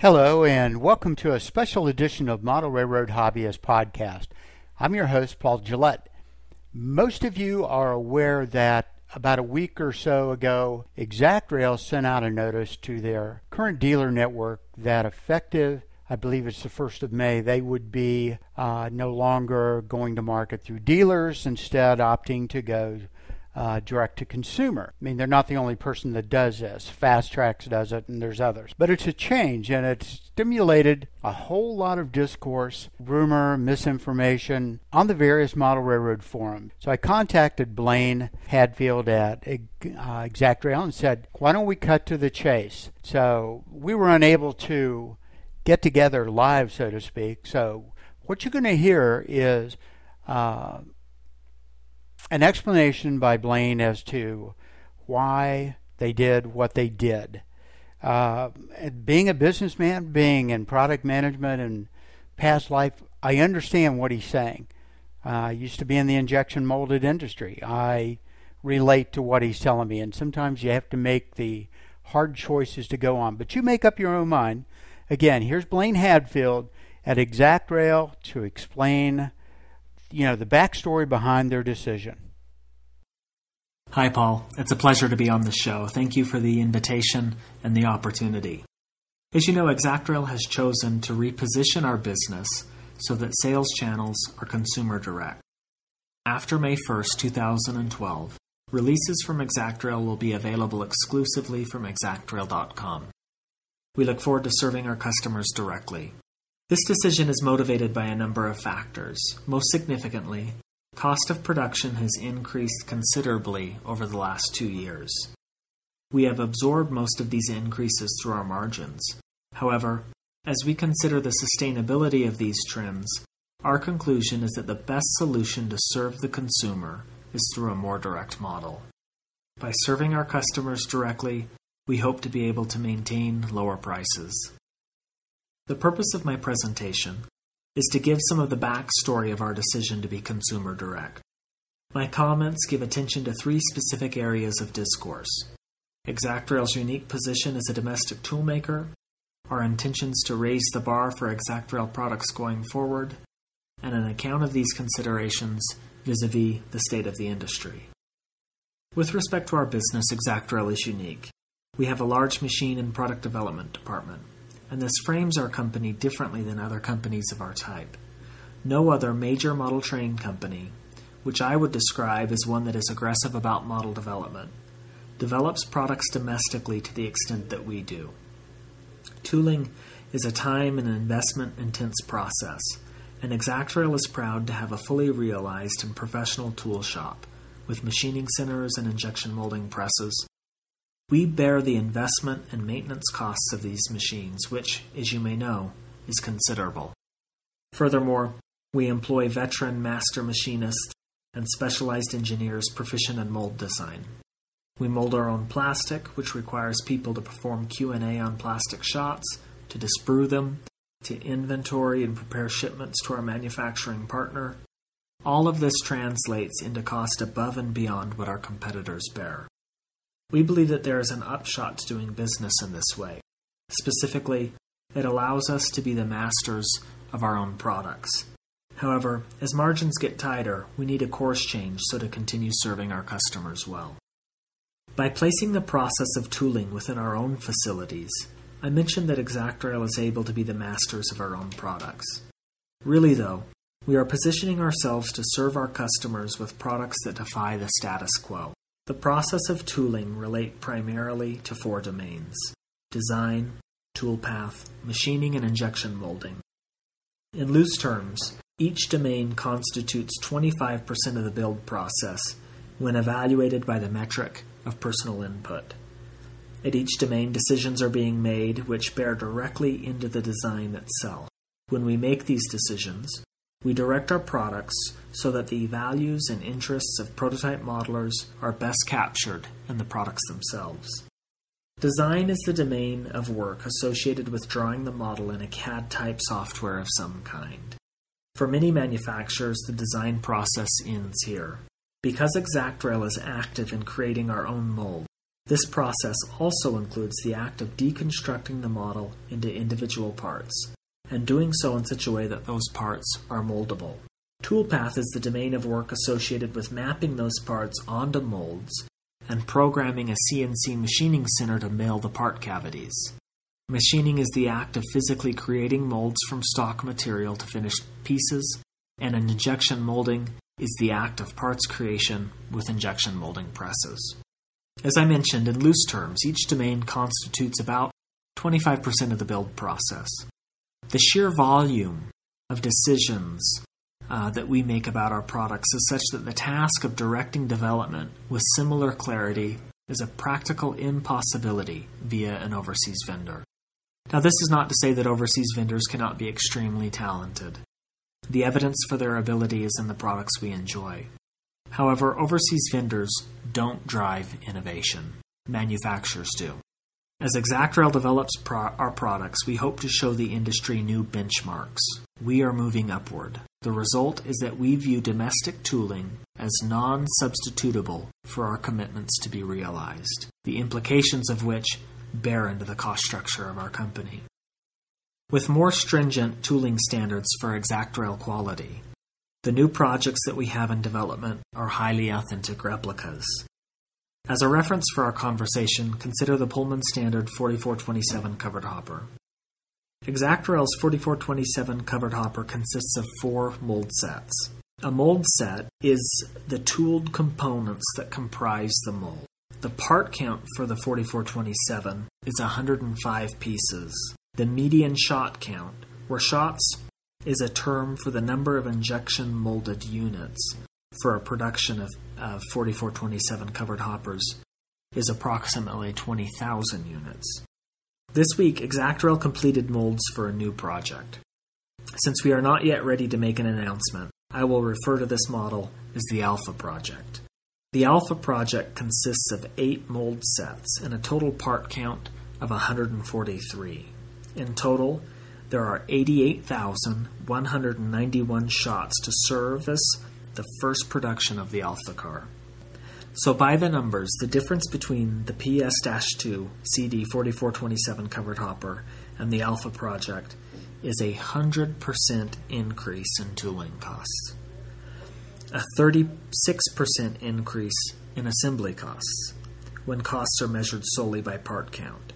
Hello, and welcome to a special edition of Model Railroad Hobbyist Podcast. I'm your host, Paul Gillette. Most of you are aware that about a week or so ago, ExactRail sent out a notice to their current dealer network that effective, I believe it's the 1st of May, they would be uh, no longer going to market through dealers, instead opting to go uh, direct to consumer. I mean, they're not the only person that does this. FasTracks does it, and there's others. But it's a change, and it's stimulated a whole lot of discourse, rumor, misinformation on the various model railroad forums. So I contacted Blaine Hadfield at uh, ExactRail and said, why don't we cut to the chase? So we were unable to get together live, so to speak. So what you're going to hear is uh, an explanation by Blaine as to why they did what they did. Uh, being a businessman, being in product management and past life, I understand what he's saying. Uh, I used to be in the injection molded industry. I relate to what he's telling me, and sometimes you have to make the hard choices to go on. But you make up your own mind. Again, here's Blaine Hadfield at ExactRail to explain you know, the backstory behind their decision. Hi, Paul. It's a pleasure to be on the show. Thank you for the invitation and the opportunity. As you know, ExactRail has chosen to reposition our business so that sales channels are consumer direct. After May 1st, 2012, releases from ExactRail will be available exclusively from exactrail.com. We look forward to serving our customers directly. This decision is motivated by a number of factors. Most significantly, cost of production has increased considerably over the last two years. We have absorbed most of these increases through our margins. However, as we consider the sustainability of these trends, our conclusion is that the best solution to serve the consumer is through a more direct model. By serving our customers directly, we hope to be able to maintain lower prices. The purpose of my presentation is to give some of the backstory of our decision to be consumer direct. My comments give attention to three specific areas of discourse ExactRail's unique position as a domestic toolmaker, our intentions to raise the bar for ExactRail products going forward, and an account of these considerations vis a vis the state of the industry. With respect to our business, ExactRail is unique. We have a large machine and product development department and this frames our company differently than other companies of our type. No other major model train company, which I would describe as one that is aggressive about model development, develops products domestically to the extent that we do. Tooling is a time and investment intense process, and ExactRail is proud to have a fully realized and professional tool shop with machining centers and injection molding presses, we bear the investment and maintenance costs of these machines, which, as you may know, is considerable. Furthermore, we employ veteran master machinists and specialized engineers proficient in mold design. We mold our own plastic, which requires people to perform Q&A on plastic shots, to disprue them, to inventory and prepare shipments to our manufacturing partner. All of this translates into cost above and beyond what our competitors bear. We believe that there is an upshot to doing business in this way. Specifically, it allows us to be the masters of our own products. However, as margins get tighter, we need a course change so to continue serving our customers well. By placing the process of tooling within our own facilities, I mentioned that ExactRail is able to be the masters of our own products. Really, though, we are positioning ourselves to serve our customers with products that defy the status quo. The process of tooling relate primarily to four domains design, toolpath, machining, and injection molding. In loose terms, each domain constitutes 25% of the build process when evaluated by the metric of personal input. At each domain, decisions are being made which bear directly into the design itself. When we make these decisions, we direct our products so that the values and interests of prototype modelers are best captured in the products themselves. Design is the domain of work associated with drawing the model in a CAD type software of some kind. For many manufacturers, the design process ends here. Because ExactRail is active in creating our own mold, This process also includes the act of deconstructing the model into individual parts, and doing so in such a way that those parts are moldable. Toolpath is the domain of work associated with mapping those parts onto molds and programming a CNC machining center to mill the part cavities. Machining is the act of physically creating molds from stock material to finished pieces, and an injection molding is the act of parts creation with injection molding presses. As I mentioned, in loose terms, each domain constitutes about 25% of the build process. The sheer volume of decisions uh, that we make about our products is such that the task of directing development with similar clarity is a practical impossibility via an overseas vendor. Now, this is not to say that overseas vendors cannot be extremely talented. The evidence for their ability is in the products we enjoy. However, overseas vendors don't drive innovation, manufacturers do. As Exactrail develops pro- our products, we hope to show the industry new benchmarks. We are moving upward. The result is that we view domestic tooling as non substitutable for our commitments to be realized, the implications of which bear into the cost structure of our company. With more stringent tooling standards for Exactrail quality, the new projects that we have in development are highly authentic replicas. As a reference for our conversation, consider the Pullman Standard 4427 covered hopper. Exactrail's 4427 covered hopper consists of four mold sets. A mold set is the tooled components that comprise the mold. The part count for the 4427 is 105 pieces. The median shot count, where shots is a term for the number of injection molded units for a production of, Uh, of 4427 covered hoppers, is approximately 20,000 units. This week, Exactrail completed molds for a new project. Since we are not yet ready to make an announcement, I will refer to this model as the Alpha Project. The Alpha Project consists of eight mold sets and a total part count of 143. In total, there are 88,191 shots to service the first production of the Alpha car. So, by the numbers, the difference between the PS 2 CD 4427 covered hopper and the Alpha project is a 100% increase in tooling costs, a 36% increase in assembly costs when costs are measured solely by part count.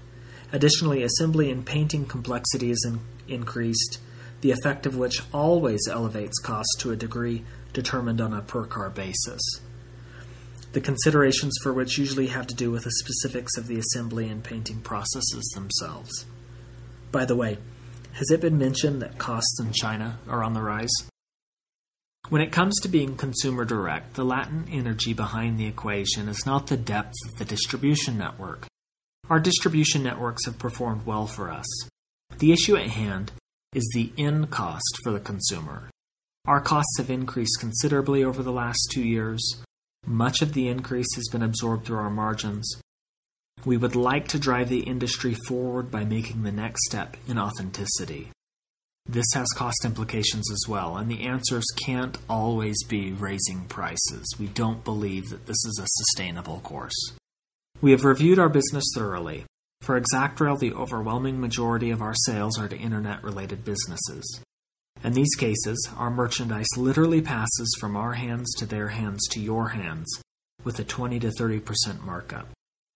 Additionally, assembly and painting complexity is in- increased, the effect of which always elevates costs to a degree determined on a per car basis. The considerations for which usually have to do with the specifics of the assembly and painting processes themselves. By the way, has it been mentioned that costs in China are on the rise? When it comes to being consumer direct, the latent energy behind the equation is not the depth of the distribution network. Our distribution networks have performed well for us. The issue at hand is the end cost for the consumer. Our costs have increased considerably over the last two years. Much of the increase has been absorbed through our margins. We would like to drive the industry forward by making the next step in authenticity. This has cost implications as well, and the answers can't always be raising prices. We don't believe that this is a sustainable course. We have reviewed our business thoroughly. For Exactrail, the overwhelming majority of our sales are to internet related businesses. In these cases, our merchandise literally passes from our hands to their hands to your hands with a 20 to 30% markup.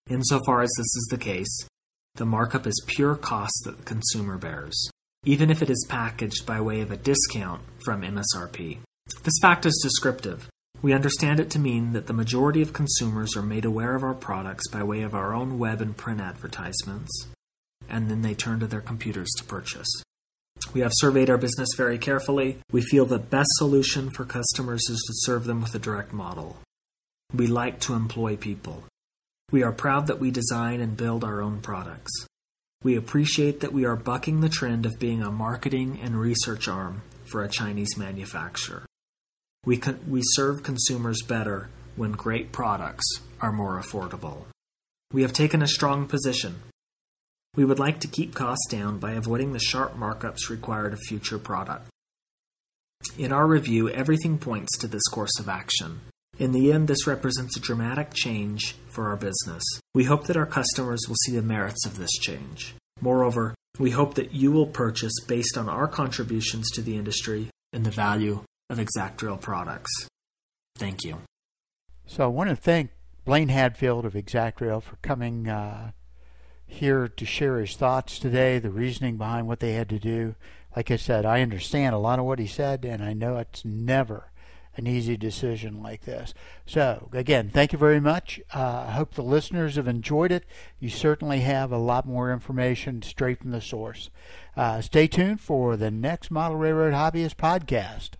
Insofar as this is the case, the markup is pure cost that the consumer bears, even if it is packaged by way of a discount from MSRP. This fact is descriptive. We understand it to mean that the majority of consumers are made aware of our products by way of our own web and print advertisements, and then they turn to their computers to purchase. We have surveyed our business very carefully. We feel the best solution for customers is to serve them with a direct model. We like to employ people. We are proud that we design and build our own products. We appreciate that we are bucking the trend of being a marketing and research arm for a Chinese manufacturer. We, con- we serve consumers better when great products are more affordable. We have taken a strong position we would like to keep costs down by avoiding the sharp markups required of future product. In our review, everything points to this course of action. In the end, this represents a dramatic change for our business. We hope that our customers will see the merits of this change. Moreover, we hope that you will purchase based on our contributions to the industry and the value of Exactrail products. Thank you. So I want to thank Blaine Hadfield of Exactrail for coming uh, here to share his thoughts today, the reasoning behind what they had to do. Like I said, I understand a lot of what he said, and I know it's never an easy decision like this. So, again, thank you very much. Uh, I hope the listeners have enjoyed it. You certainly have a lot more information straight from the source. Uh, stay tuned for the next Model Railroad Hobbyist podcast.